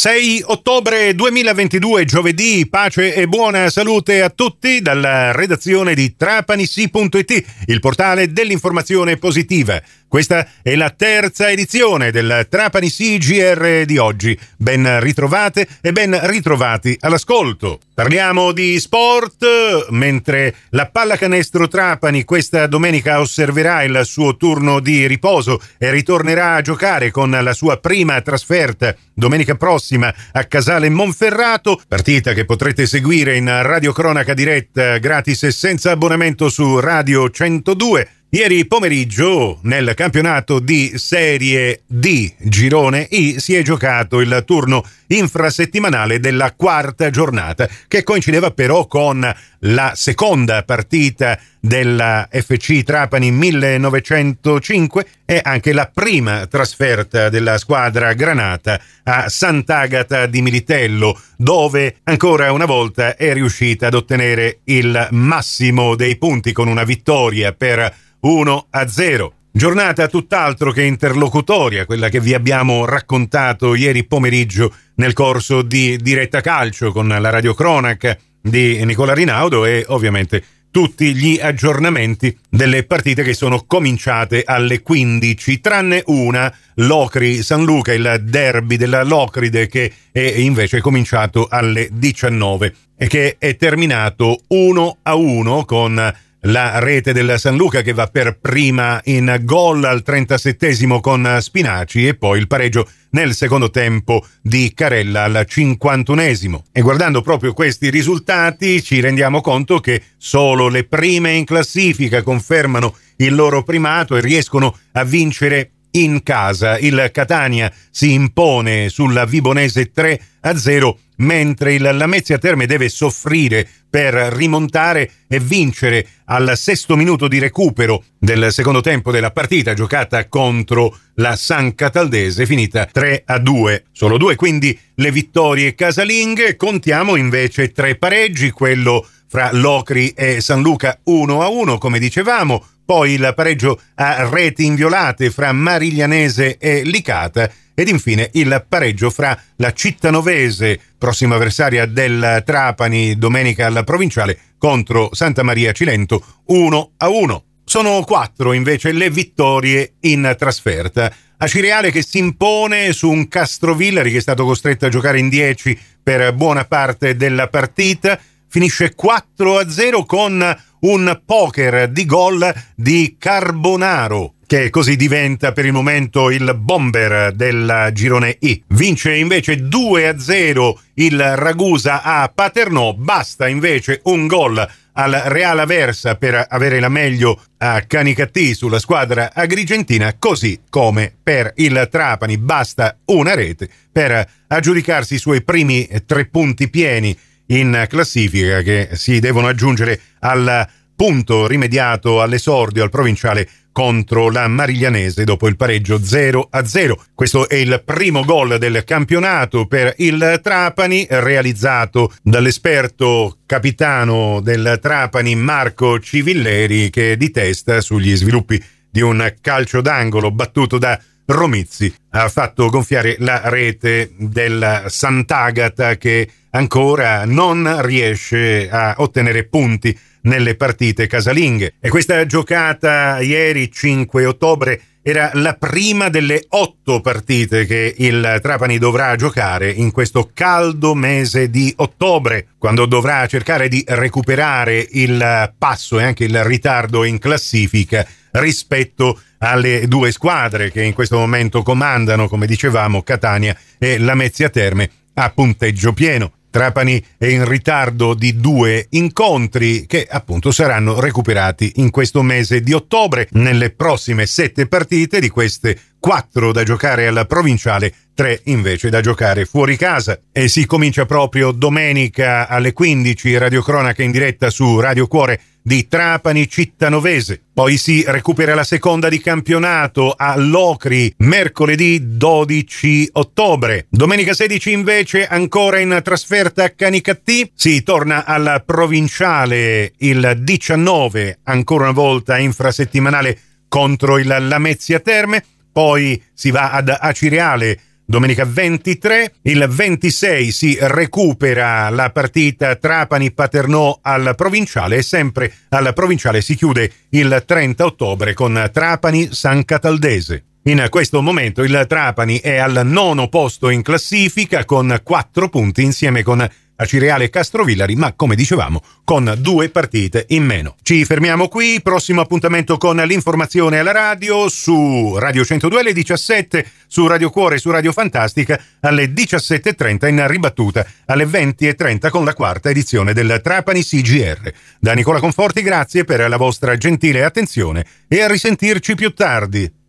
6 ottobre 2022, giovedì, pace e buona salute a tutti dalla redazione di trapanissi.it, il portale dell'informazione positiva. Questa è la terza edizione del Trapani CGR di oggi. Ben ritrovate e ben ritrovati all'ascolto. Parliamo di sport, mentre la pallacanestro Trapani questa domenica osserverà il suo turno di riposo e ritornerà a giocare con la sua prima trasferta domenica prossima a Casale Monferrato, partita che potrete seguire in radiocronaca diretta gratis e senza abbonamento su Radio 102 Ieri pomeriggio nel campionato di Serie D Girone I si è giocato il turno infrasettimanale della quarta giornata che coincideva però con la seconda partita della FC Trapani 1905 e anche la prima trasferta della squadra granata a Sant'Agata di Militello dove ancora una volta è riuscita ad ottenere il massimo dei punti con una vittoria per 1 a 0. Giornata tutt'altro che interlocutoria, quella che vi abbiamo raccontato ieri pomeriggio nel corso di Diretta Calcio con la radiocronaca di Nicola Rinaudo e ovviamente tutti gli aggiornamenti delle partite che sono cominciate alle 15, tranne una, Locri San Luca, il derby della Locride che è invece cominciato alle 19 e che è terminato 1 a 1 con la rete del San Luca che va per prima in gol al 37 con Spinaci e poi il pareggio nel secondo tempo di Carella al 51 E guardando proprio questi risultati ci rendiamo conto che solo le prime in classifica confermano il loro primato e riescono a vincere in casa. Il Catania si impone sulla Vibonese 3 a 0 mentre il Lamezia Terme deve soffrire per rimontare e vincere al sesto minuto di recupero del secondo tempo della partita giocata contro la San Cataldese finita 3 a 2. Solo due quindi le vittorie casalinghe, contiamo invece tre pareggi, quello fra Locri e San Luca 1 a 1 come dicevamo, poi il pareggio a reti inviolate fra Mariglianese e Licata ed infine il pareggio fra la Cittanovese, prossima avversaria del Trapani, domenica alla provinciale, contro Santa Maria Cilento 1 a 1. Sono quattro invece le vittorie in trasferta. A Cireale che si impone su un Castrovillari che è stato costretto a giocare in 10 per buona parte della partita, finisce 4 a 0 con un poker di gol di Carbonaro che così diventa per il momento il bomber del girone I. Vince invece 2-0 il Ragusa a Paternò, basta invece un gol al Real Aversa per avere la meglio a Canicattì sulla squadra agrigentina, così come per il Trapani basta una rete per aggiudicarsi i suoi primi tre punti pieni in classifica che si devono aggiungere al punto rimediato all'esordio al provinciale contro la Mariglianese dopo il pareggio 0 a 0. Questo è il primo gol del campionato per il Trapani, realizzato dall'esperto capitano del Trapani Marco Civilleri, che di testa sugli sviluppi di un calcio d'angolo battuto da Romizzi ha fatto gonfiare la rete del Sant'Agata che ancora non riesce a ottenere punti nelle partite casalinghe. E questa giocata ieri 5 ottobre era la prima delle otto partite che il Trapani dovrà giocare in questo caldo mese di ottobre, quando dovrà cercare di recuperare il passo e anche il ritardo in classifica rispetto alle due squadre che in questo momento comandano, come dicevamo, Catania e Lamezia Terme a punteggio pieno. Trapani è in ritardo di due incontri che appunto saranno recuperati in questo mese di ottobre. Nelle prossime sette partite di queste quattro da giocare alla provinciale, tre invece da giocare fuori casa. E si comincia proprio domenica alle 15 radiocronaca in diretta su Radio Cuore di Trapani Cittanovese. Poi si recupera la seconda di campionato a Locri mercoledì 12 ottobre. Domenica 16 invece ancora in trasferta a Canicattì. Si torna alla provinciale il 19, ancora una volta infrasettimanale contro il Lamezia Terme. Poi si va ad Acireale domenica 23. Il 26 si recupera la partita Trapani-Paternò al provinciale e sempre al provinciale si chiude il 30 ottobre con Trapani-San Cataldese. In questo momento il Trapani è al nono posto in classifica con 4 punti insieme con a Cireale e Castrovillari, ma come dicevamo con due partite in meno. Ci fermiamo qui, prossimo appuntamento con l'informazione alla radio su Radio 102 alle 17, su Radio Cuore e su Radio Fantastica alle 17.30 in ribattuta alle 20.30 con la quarta edizione del Trapani CGR. Da Nicola Conforti grazie per la vostra gentile attenzione e a risentirci più tardi.